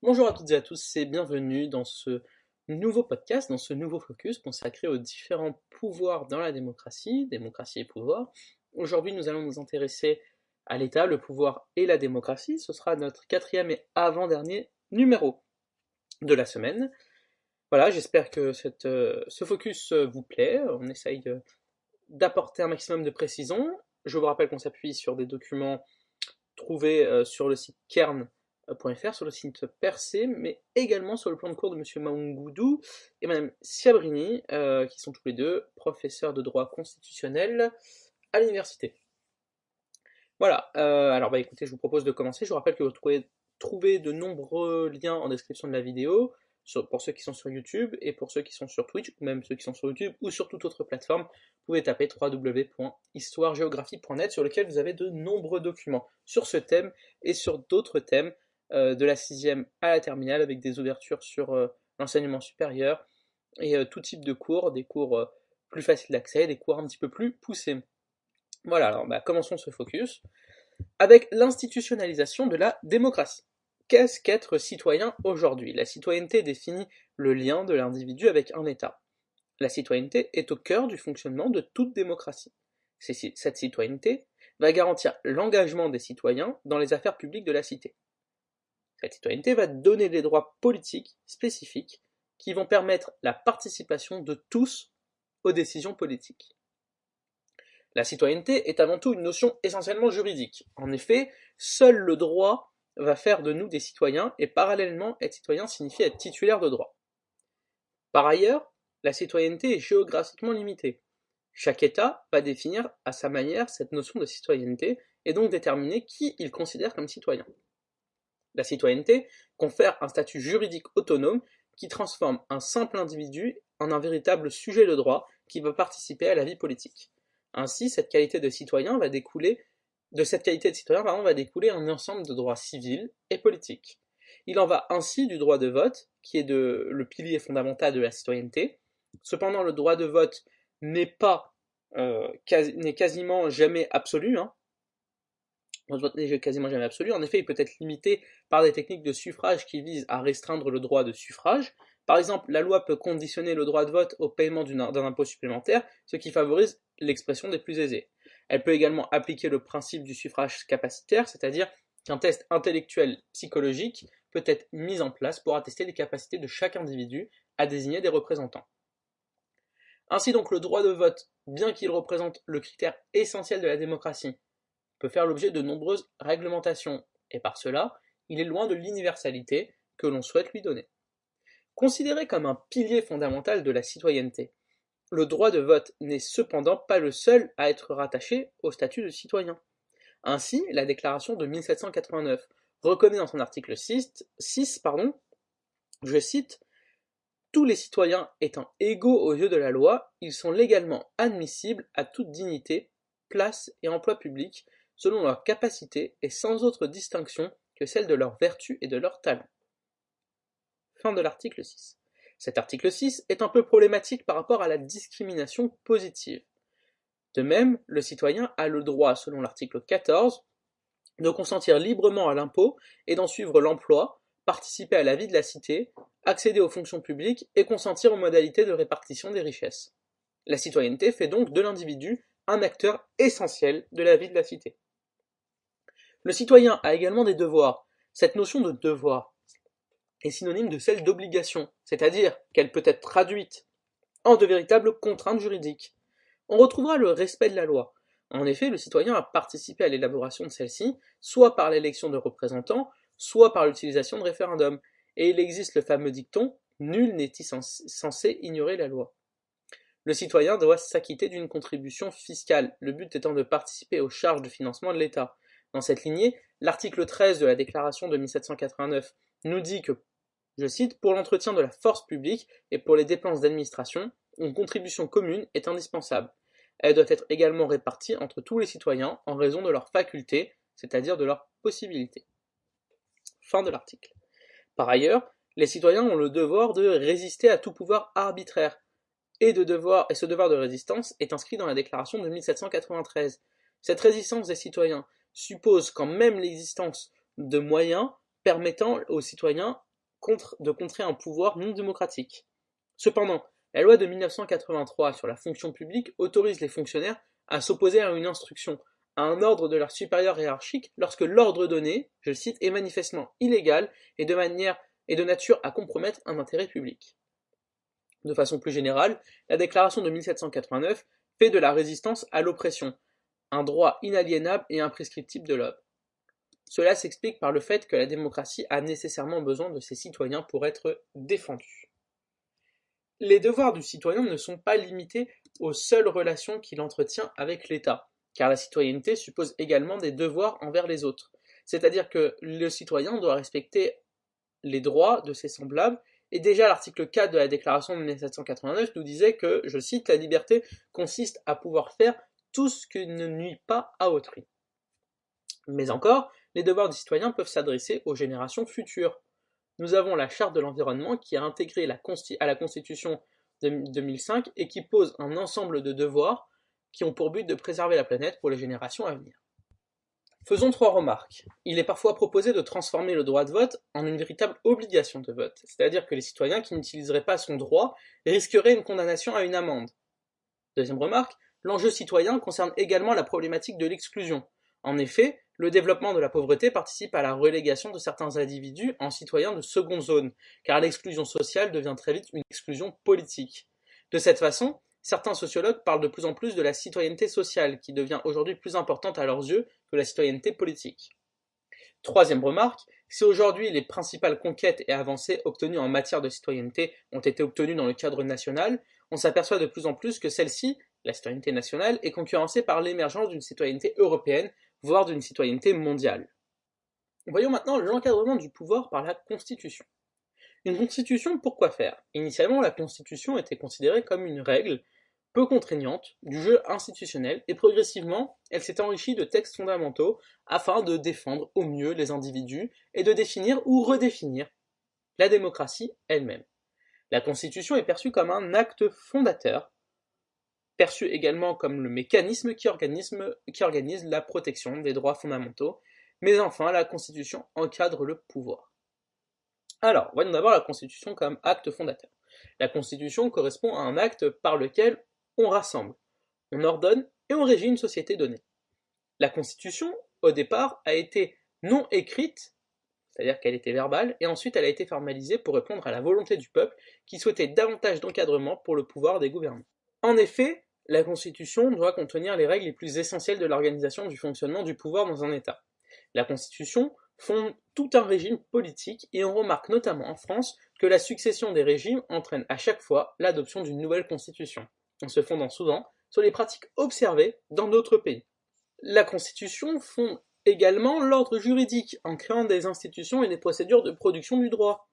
Bonjour à toutes et à tous et bienvenue dans ce nouveau podcast, dans ce nouveau focus consacré aux différents pouvoirs dans la démocratie, démocratie et pouvoir. Aujourd'hui, nous allons nous intéresser à l'État, le pouvoir et la démocratie. Ce sera notre quatrième et avant-dernier numéro de la semaine. Voilà, j'espère que euh, ce focus euh, vous plaît. On essaye d'apporter un maximum de précision. Je vous rappelle qu'on s'appuie sur des documents trouvés euh, sur le site Kern sur le site Percé, mais également sur le plan de cours de M. Maungoudou et Mme Siabrini, euh, qui sont tous les deux professeurs de droit constitutionnel à l'université. Voilà, euh, alors bah écoutez, je vous propose de commencer. Je vous rappelle que vous pouvez trouver de nombreux liens en description de la vidéo, pour ceux qui sont sur YouTube et pour ceux qui sont sur Twitch, ou même ceux qui sont sur YouTube ou sur toute autre plateforme, vous pouvez taper www.histoiregéographie.net sur lequel vous avez de nombreux documents sur ce thème et sur d'autres thèmes euh, de la sixième à la terminale avec des ouvertures sur euh, l'enseignement supérieur et euh, tout type de cours, des cours plus faciles d'accès, des cours un petit peu plus poussés. Voilà, alors bah, commençons ce focus avec l'institutionnalisation de la démocratie. Qu'est-ce qu'être citoyen aujourd'hui? La citoyenneté définit le lien de l'individu avec un État. La citoyenneté est au cœur du fonctionnement de toute démocratie. Cette citoyenneté va garantir l'engagement des citoyens dans les affaires publiques de la cité. Cette citoyenneté va donner des droits politiques spécifiques qui vont permettre la participation de tous aux décisions politiques. La citoyenneté est avant tout une notion essentiellement juridique. En effet, seul le droit va faire de nous des citoyens et parallèlement être citoyen signifie être titulaire de droit. Par ailleurs, la citoyenneté est géographiquement limitée. Chaque État va définir à sa manière cette notion de citoyenneté et donc déterminer qui il considère comme citoyen. La citoyenneté confère un statut juridique autonome qui transforme un simple individu en un véritable sujet de droit qui va participer à la vie politique. Ainsi, cette qualité de citoyen va découler de cette qualité de citoyen va découler un ensemble de droits civils et politiques. Il en va ainsi du droit de vote, qui est le pilier fondamental de la citoyenneté. Cependant, le droit de vote n'est pas euh, n'est quasiment jamais absolu. Hein n'est quasiment jamais absolu. En effet, il peut être limité par des techniques de suffrage qui visent à restreindre le droit de suffrage. Par exemple, la loi peut conditionner le droit de vote au paiement d'un impôt supplémentaire, ce qui favorise l'expression des plus aisés. Elle peut également appliquer le principe du suffrage capacitaire, c'est-à-dire qu'un test intellectuel psychologique peut être mis en place pour attester les capacités de chaque individu à désigner des représentants. Ainsi donc le droit de vote, bien qu'il représente le critère essentiel de la démocratie, peut faire l'objet de nombreuses réglementations, et par cela, il est loin de l'universalité que l'on souhaite lui donner. Considéré comme un pilier fondamental de la citoyenneté, le droit de vote n'est cependant pas le seul à être rattaché au statut de citoyen. Ainsi, la déclaration de 1789 reconnaît dans son article 6, 6 pardon, je cite, Tous les citoyens étant égaux aux yeux de la loi, ils sont légalement admissibles à toute dignité, place et emploi public, selon leur capacité et sans autre distinction que celle de leur vertu et de leur talent. Fin de l'article 6. Cet article 6 est un peu problématique par rapport à la discrimination positive. De même, le citoyen a le droit, selon l'article 14, de consentir librement à l'impôt et d'en suivre l'emploi, participer à la vie de la cité, accéder aux fonctions publiques et consentir aux modalités de répartition des richesses. La citoyenneté fait donc de l'individu un acteur essentiel de la vie de la cité. Le citoyen a également des devoirs. Cette notion de devoir est synonyme de celle d'obligation, c'est-à-dire qu'elle peut être traduite en de véritables contraintes juridiques. On retrouvera le respect de la loi. En effet, le citoyen a participé à l'élaboration de celle-ci, soit par l'élection de représentants, soit par l'utilisation de référendums, et il existe le fameux dicton Nul n'est censé ignorer la loi. Le citoyen doit s'acquitter d'une contribution fiscale, le but étant de participer aux charges de financement de l'État. Dans cette lignée, l'article 13 de la Déclaration de 1789 nous dit que, je cite, pour l'entretien de la force publique et pour les dépenses d'administration, une contribution commune est indispensable. Elle doit être également répartie entre tous les citoyens en raison de leurs facultés, c'est-à-dire de leurs possibilités. Fin de l'article. Par ailleurs, les citoyens ont le devoir de résister à tout pouvoir arbitraire, et, de devoir, et ce devoir de résistance est inscrit dans la déclaration de 1793. Cette résistance des citoyens suppose quand même l'existence de moyens permettant aux citoyens de contrer un pouvoir non démocratique. Cependant, la loi de 1983 sur la fonction publique autorise les fonctionnaires à s'opposer à une instruction, à un ordre de leur supérieur hiérarchique lorsque l'ordre donné, je cite, est manifestement illégal et de manière et de nature à compromettre un intérêt public. De façon plus générale, la déclaration de 1789 fait de la résistance à l'oppression un droit inaliénable et imprescriptible de l'homme. Cela s'explique par le fait que la démocratie a nécessairement besoin de ses citoyens pour être défendue. Les devoirs du citoyen ne sont pas limités aux seules relations qu'il entretient avec l'État, car la citoyenneté suppose également des devoirs envers les autres. C'est-à-dire que le citoyen doit respecter les droits de ses semblables, et déjà l'article 4 de la déclaration de 1789 nous disait que, je cite, la liberté consiste à pouvoir faire tout ce qui ne nuit pas à autrui. Mais encore, les devoirs du citoyen peuvent s'adresser aux générations futures. Nous avons la Charte de l'environnement qui a intégré à la Constitution de 2005 et qui pose un ensemble de devoirs qui ont pour but de préserver la planète pour les générations à venir. Faisons trois remarques. Il est parfois proposé de transformer le droit de vote en une véritable obligation de vote, c'est-à-dire que les citoyens qui n'utiliseraient pas son droit risqueraient une condamnation à une amende. Deuxième remarque, l'enjeu citoyen concerne également la problématique de l'exclusion. En effet, le développement de la pauvreté participe à la relégation de certains individus en citoyens de seconde zone, car l'exclusion sociale devient très vite une exclusion politique. De cette façon, certains sociologues parlent de plus en plus de la citoyenneté sociale, qui devient aujourd'hui plus importante à leurs yeux que la citoyenneté politique. Troisième remarque, si aujourd'hui les principales conquêtes et avancées obtenues en matière de citoyenneté ont été obtenues dans le cadre national, on s'aperçoit de plus en plus que celle-ci, la citoyenneté nationale, est concurrencée par l'émergence d'une citoyenneté européenne voire d'une citoyenneté mondiale. Voyons maintenant l'encadrement du pouvoir par la Constitution. Une Constitution, pourquoi faire? Initialement, la Constitution était considérée comme une règle peu contraignante du jeu institutionnel et progressivement, elle s'est enrichie de textes fondamentaux afin de défendre au mieux les individus et de définir ou redéfinir la démocratie elle-même. La Constitution est perçue comme un acte fondateur perçu également comme le mécanisme qui, organise la protection des droits fondamentaux, mais enfin la Constitution encadre le pouvoir. Alors, voyons d'abord la Constitution comme acte fondateur. La Constitution correspond à un acte par lequel on rassemble, on ordonne et on régit une société donnée. La Constitution, au départ, a été non écrite, c'est-à-dire qu'elle était verbale, et ensuite elle a été formalisée pour répondre à la volonté du peuple qui souhaitait davantage d'encadrement pour le pouvoir des gouvernants. En effet, la Constitution doit contenir les règles les plus essentielles de l'organisation du fonctionnement du pouvoir dans un État. La Constitution fonde tout un régime politique et on remarque notamment en France que la succession des régimes entraîne à chaque fois l'adoption d'une nouvelle Constitution, en se fondant souvent sur les pratiques observées dans d'autres pays. La Constitution fonde également l'ordre juridique en créant des institutions et des procédures de production du droit.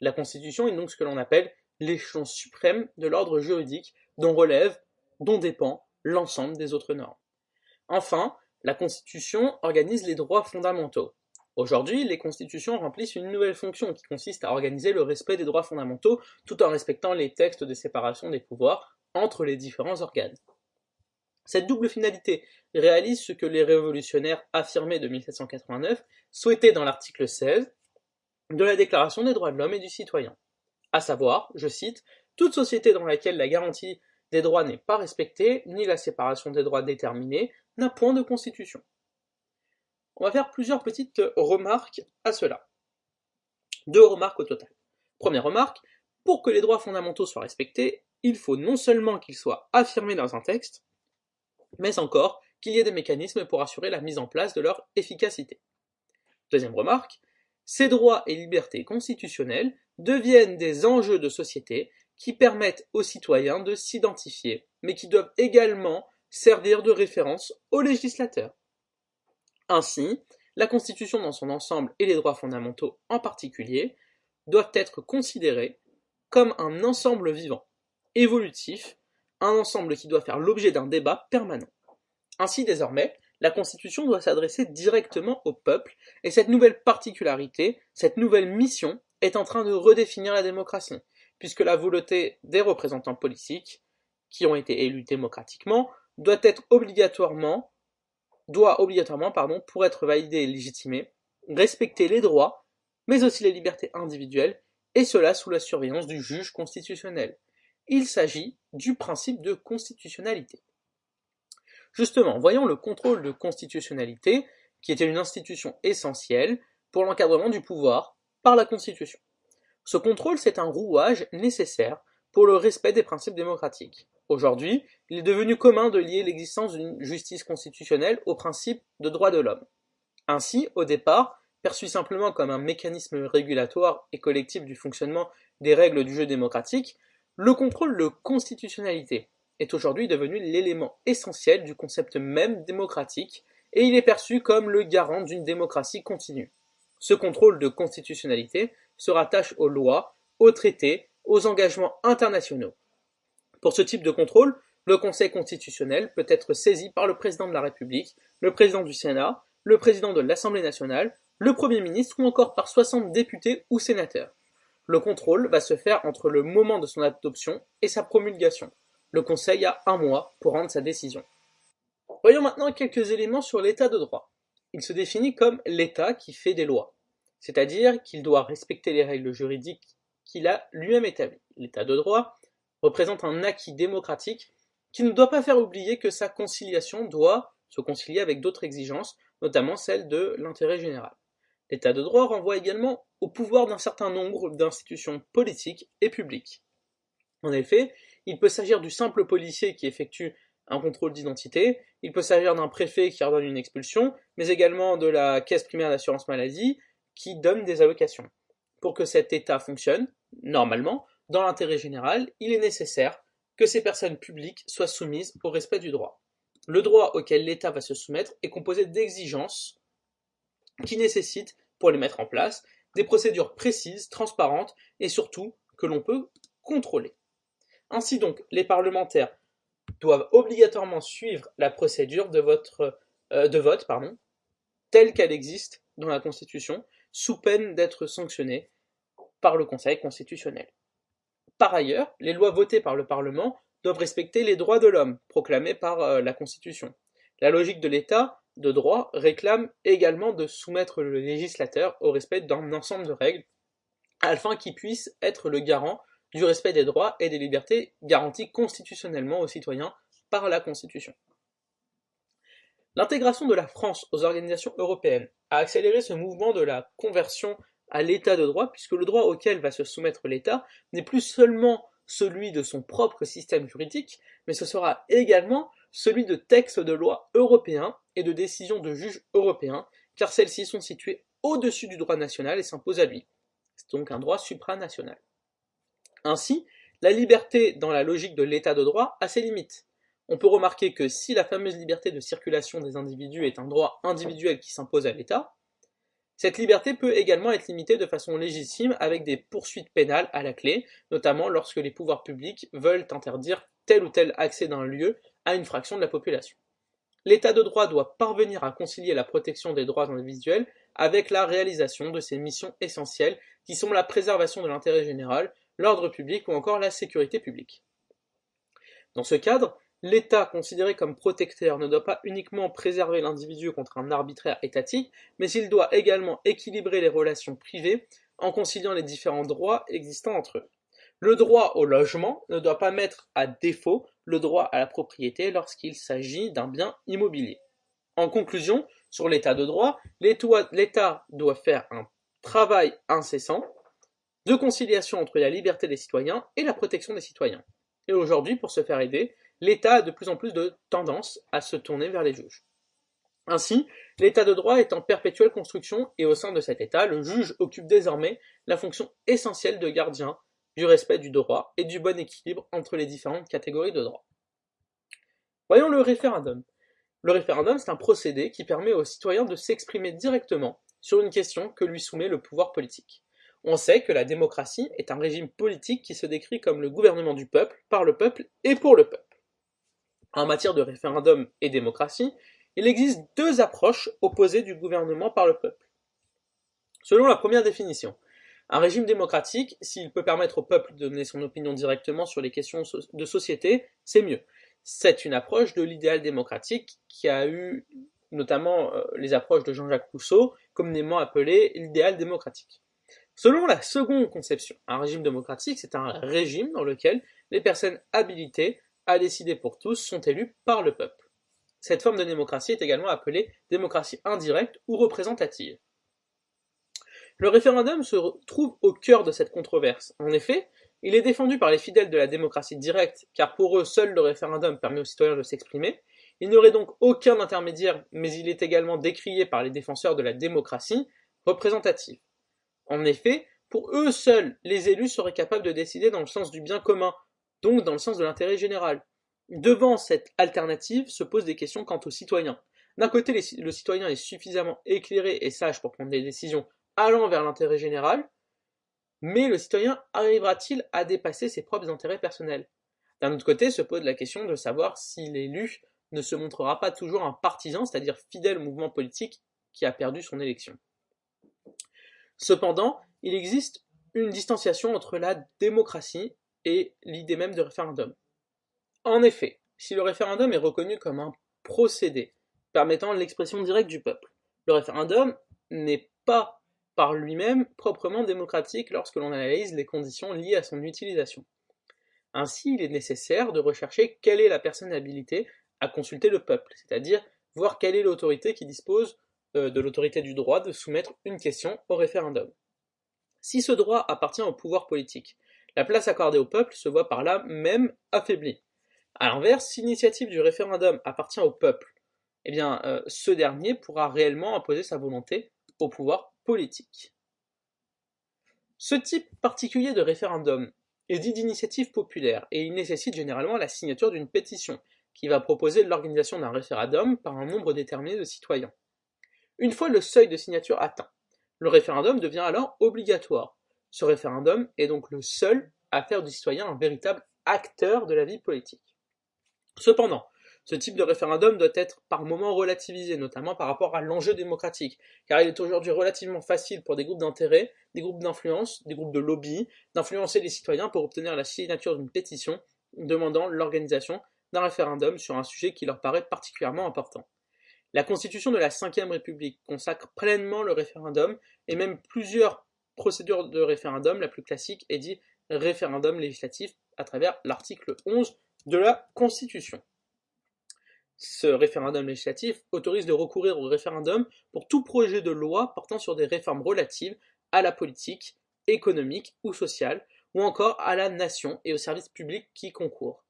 La Constitution est donc ce que l'on appelle l'échelon suprême de l'ordre juridique dont relève dont dépend l'ensemble des autres normes. Enfin, la Constitution organise les droits fondamentaux. Aujourd'hui, les constitutions remplissent une nouvelle fonction qui consiste à organiser le respect des droits fondamentaux tout en respectant les textes de séparation des pouvoirs entre les différents organes. Cette double finalité réalise ce que les révolutionnaires affirmés de 1789 souhaitaient dans l'article 16 de la Déclaration des droits de l'homme et du citoyen, à savoir, je cite, toute société dans laquelle la garantie des droits n'est pas respectée, ni la séparation des droits déterminée, n'a point de constitution. On va faire plusieurs petites remarques à cela. Deux remarques au total. Première remarque, pour que les droits fondamentaux soient respectés, il faut non seulement qu'ils soient affirmés dans un texte, mais encore qu'il y ait des mécanismes pour assurer la mise en place de leur efficacité. Deuxième remarque, ces droits et libertés constitutionnelles deviennent des enjeux de société qui permettent aux citoyens de s'identifier, mais qui doivent également servir de référence aux législateurs. Ainsi, la Constitution dans son ensemble et les droits fondamentaux en particulier doivent être considérés comme un ensemble vivant, évolutif, un ensemble qui doit faire l'objet d'un débat permanent. Ainsi désormais, la Constitution doit s'adresser directement au peuple, et cette nouvelle particularité, cette nouvelle mission est en train de redéfinir la démocratie, puisque la volonté des représentants politiques, qui ont été élus démocratiquement, doit être obligatoirement, doit obligatoirement, pardon, pour être validée et légitimée, respecter les droits, mais aussi les libertés individuelles, et cela sous la surveillance du juge constitutionnel. Il s'agit du principe de constitutionnalité. Justement, voyons le contrôle de constitutionnalité, qui était une institution essentielle pour l'encadrement du pouvoir par la Constitution. Ce contrôle, c'est un rouage nécessaire pour le respect des principes démocratiques. Aujourd'hui, il est devenu commun de lier l'existence d'une justice constitutionnelle au principe de droit de l'homme. Ainsi, au départ, perçu simplement comme un mécanisme régulatoire et collectif du fonctionnement des règles du jeu démocratique, le contrôle de constitutionnalité est aujourd'hui devenu l'élément essentiel du concept même démocratique et il est perçu comme le garant d'une démocratie continue. Ce contrôle de constitutionnalité se rattache aux lois, aux traités, aux engagements internationaux. Pour ce type de contrôle, le Conseil constitutionnel peut être saisi par le président de la République, le président du Sénat, le président de l'Assemblée nationale, le Premier ministre ou encore par 60 députés ou sénateurs. Le contrôle va se faire entre le moment de son adoption et sa promulgation. Le Conseil a un mois pour rendre sa décision. Voyons maintenant quelques éléments sur l'état de droit. Il se définit comme l'État qui fait des lois, c'est-à-dire qu'il doit respecter les règles juridiques qu'il a lui-même établies. L'état de droit représente un acquis démocratique qui ne doit pas faire oublier que sa conciliation doit se concilier avec d'autres exigences, notamment celle de l'intérêt général. L'état de droit renvoie également au pouvoir d'un certain nombre d'institutions politiques et publiques. En effet, il peut s'agir du simple policier qui effectue un contrôle d'identité, il peut s'agir d'un préfet qui ordonne une expulsion, mais également de la caisse primaire d'assurance maladie qui donne des allocations. Pour que cet État fonctionne, normalement, dans l'intérêt général, il est nécessaire que ces personnes publiques soient soumises au respect du droit. Le droit auquel l'État va se soumettre est composé d'exigences qui nécessitent, pour les mettre en place, des procédures précises, transparentes et surtout que l'on peut contrôler. Ainsi donc, les parlementaires doivent obligatoirement suivre la procédure de, euh, vote pardon, telle qu'elle existe dans la Constitution, sous peine d'être sanctionnés par le Conseil constitutionnel. Par ailleurs, les lois votées par le Parlement doivent respecter les droits de l'homme proclamés par euh, la Constitution. La logique de l'État de droit réclame également de soumettre le législateur au respect d'un ensemble de règles afin qu'il puisse être le garant du respect des droits et des libertés garantis constitutionnellement aux citoyens par la Constitution. L'intégration de la France aux organisations européennes a accéléré ce mouvement de la conversion à l'état de droit puisque le droit auquel va se soumettre l'État n'est plus seulement celui de son propre système juridique, mais ce sera également celui de textes de loi européens et de décisions de juges européens, car celles-ci sont situées au-dessus du droit national et s'imposent à lui. C'est donc un droit supranational. Ainsi, la liberté dans la logique de l'état de droit a ses limites. On peut remarquer que si la fameuse liberté de circulation des individus est un droit individuel qui s'impose à l'État, cette liberté peut également être limitée de façon légitime avec des poursuites pénales à la clé, notamment lorsque les pouvoirs publics veulent interdire tel ou tel accès d'un lieu à une fraction de la population. L'état de droit doit parvenir à concilier la protection des droits individuels avec la réalisation de ses missions essentielles qui sont la préservation de l'intérêt général, l'ordre public ou encore la sécurité publique. Dans ce cadre, l'État considéré comme protecteur ne doit pas uniquement préserver l'individu contre un arbitraire étatique, mais il doit également équilibrer les relations privées en conciliant les différents droits existants entre eux. Le droit au logement ne doit pas mettre à défaut le droit à la propriété lorsqu'il s'agit d'un bien immobilier. En conclusion, sur l'état de droit, l'État doit faire un travail incessant de conciliation entre la liberté des citoyens et la protection des citoyens. Et aujourd'hui, pour se faire aider, l'État a de plus en plus de tendance à se tourner vers les juges. Ainsi, l'état de droit est en perpétuelle construction et au sein de cet état, le juge occupe désormais la fonction essentielle de gardien du respect du droit et du bon équilibre entre les différentes catégories de droit. Voyons le référendum. Le référendum, c'est un procédé qui permet aux citoyens de s'exprimer directement sur une question que lui soumet le pouvoir politique. On sait que la démocratie est un régime politique qui se décrit comme le gouvernement du peuple, par le peuple et pour le peuple. En matière de référendum et démocratie, il existe deux approches opposées du gouvernement par le peuple. Selon la première définition, un régime démocratique, s'il peut permettre au peuple de donner son opinion directement sur les questions de société, c'est mieux. C'est une approche de l'idéal démocratique qui a eu notamment euh, les approches de Jean-Jacques Rousseau, communément appelée l'idéal démocratique. Selon la seconde conception, un régime démocratique, c'est un régime dans lequel les personnes habilitées à décider pour tous sont élues par le peuple. Cette forme de démocratie est également appelée démocratie indirecte ou représentative. Le référendum se trouve au cœur de cette controverse. En effet, il est défendu par les fidèles de la démocratie directe, car pour eux seul le référendum permet aux citoyens de s'exprimer. Il n'aurait donc aucun intermédiaire, mais il est également décrié par les défenseurs de la démocratie représentative. En effet, pour eux seuls, les élus seraient capables de décider dans le sens du bien commun, donc dans le sens de l'intérêt général. Devant cette alternative se posent des questions quant aux citoyens. D'un côté, le citoyen est suffisamment éclairé et sage pour prendre des décisions allant vers l'intérêt général, mais le citoyen arrivera-t-il à dépasser ses propres intérêts personnels? D'un autre côté se pose la question de savoir si l'élu ne se montrera pas toujours un partisan, c'est-à-dire fidèle au mouvement politique qui a perdu son élection. Cependant, il existe une distanciation entre la démocratie et l'idée même de référendum. En effet, si le référendum est reconnu comme un procédé permettant l'expression directe du peuple, le référendum n'est pas par lui-même proprement démocratique lorsque l'on analyse les conditions liées à son utilisation. Ainsi, il est nécessaire de rechercher quelle est la personne habilitée à consulter le peuple, c'est-à-dire voir quelle est l'autorité qui dispose euh, de l'autorité du droit de soumettre une question au référendum. Si ce droit appartient au pouvoir politique, la place accordée au peuple se voit par là même affaiblie. A l'inverse, si l'initiative du référendum appartient au peuple, eh bien, euh, ce dernier pourra réellement imposer sa volonté au pouvoir politique. Ce type particulier de référendum est dit d'initiative populaire et il nécessite généralement la signature d'une pétition qui va proposer l'organisation d'un référendum par un nombre déterminé de citoyens. Une fois le seuil de signature atteint, le référendum devient alors obligatoire. Ce référendum est donc le seul à faire du citoyen un véritable acteur de la vie politique. Cependant, ce type de référendum doit être par moments relativisé, notamment par rapport à l'enjeu démocratique, car il est aujourd'hui relativement facile pour des groupes d'intérêt, des groupes d'influence, des groupes de lobby, d'influencer les citoyens pour obtenir la signature d'une pétition demandant l'organisation d'un référendum sur un sujet qui leur paraît particulièrement important. La Constitution de la Ve République consacre pleinement le référendum et même plusieurs procédures de référendum. La plus classique est dit référendum législatif à travers l'article 11 de la Constitution. Ce référendum législatif autorise de recourir au référendum pour tout projet de loi portant sur des réformes relatives à la politique, économique ou sociale, ou encore à la nation et aux services publics qui concourent.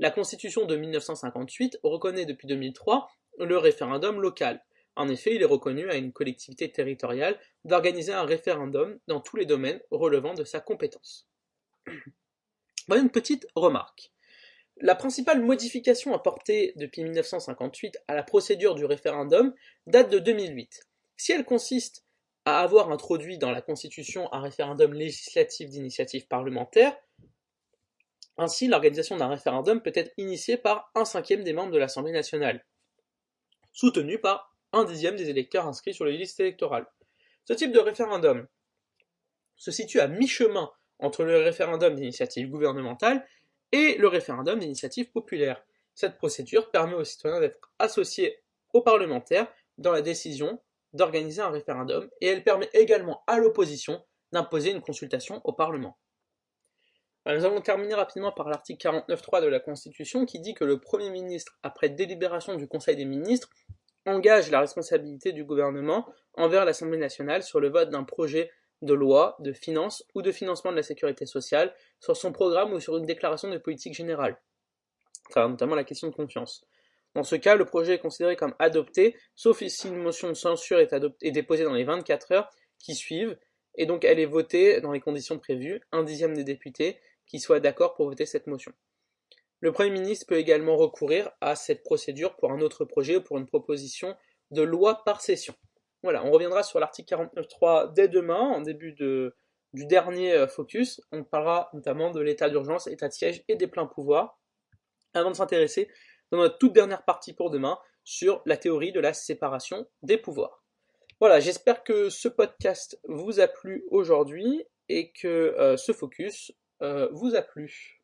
La Constitution de 1958 reconnaît depuis 2003 le référendum local. En effet, il est reconnu à une collectivité territoriale d'organiser un référendum dans tous les domaines relevant de sa compétence. Voilà une petite remarque. La principale modification apportée depuis 1958 à la procédure du référendum date de 2008. Si elle consiste à avoir introduit dans la Constitution un référendum législatif d'initiative parlementaire, ainsi l'organisation d'un référendum peut être initiée par un cinquième des membres de l'Assemblée nationale, soutenu par un dixième des électeurs inscrits sur les listes électorales. Ce type de référendum se situe à mi-chemin entre le référendum d'initiative gouvernementale et le référendum d'initiative populaire. Cette procédure permet aux citoyens d'être associés aux parlementaires dans la décision d'organiser un référendum et elle permet également à l'opposition d'imposer une consultation au Parlement. Nous allons terminer rapidement par l'article 49.3 de la Constitution qui dit que le Premier ministre, après délibération du Conseil des ministres, engage la responsabilité du gouvernement envers l'Assemblée nationale sur le vote d'un projet de loi, de finances ou de financement de la sécurité sociale, sur son programme ou sur une déclaration de politique générale. Enfin, notamment la question de confiance. Dans ce cas, le projet est considéré comme adopté, sauf si une motion de censure est, est déposée dans les 24 heures qui suivent, et donc elle est votée dans les conditions prévues, un dixième des députés qui soient d'accord pour voter cette motion. Le Premier ministre peut également recourir à cette procédure pour un autre projet ou pour une proposition de loi par session. Voilà, on reviendra sur l'article 49.3 dès demain, en début du dernier euh, focus. On parlera notamment de l'état d'urgence, état de siège et des pleins pouvoirs, avant de s'intéresser dans notre toute dernière partie pour demain sur la théorie de la séparation des pouvoirs. Voilà, j'espère que ce podcast vous a plu aujourd'hui et que euh, ce focus euh, vous a plu.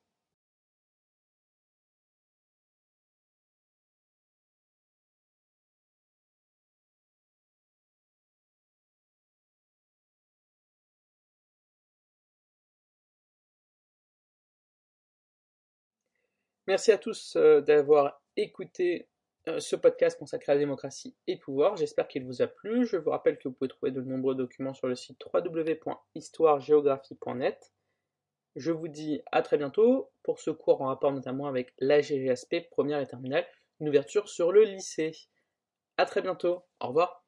Merci à tous euh, d'avoir écouté euh, ce podcast consacré à la démocratie et pouvoir. J'espère qu'il vous a plu. Je vous rappelle que vous pouvez trouver de nombreux documents sur le site www.histoiregéographie.net. Je vous dis à très bientôt pour ce cours en rapport notamment avec la GGSP, première et terminale, une ouverture sur le lycée. À très bientôt. Au revoir.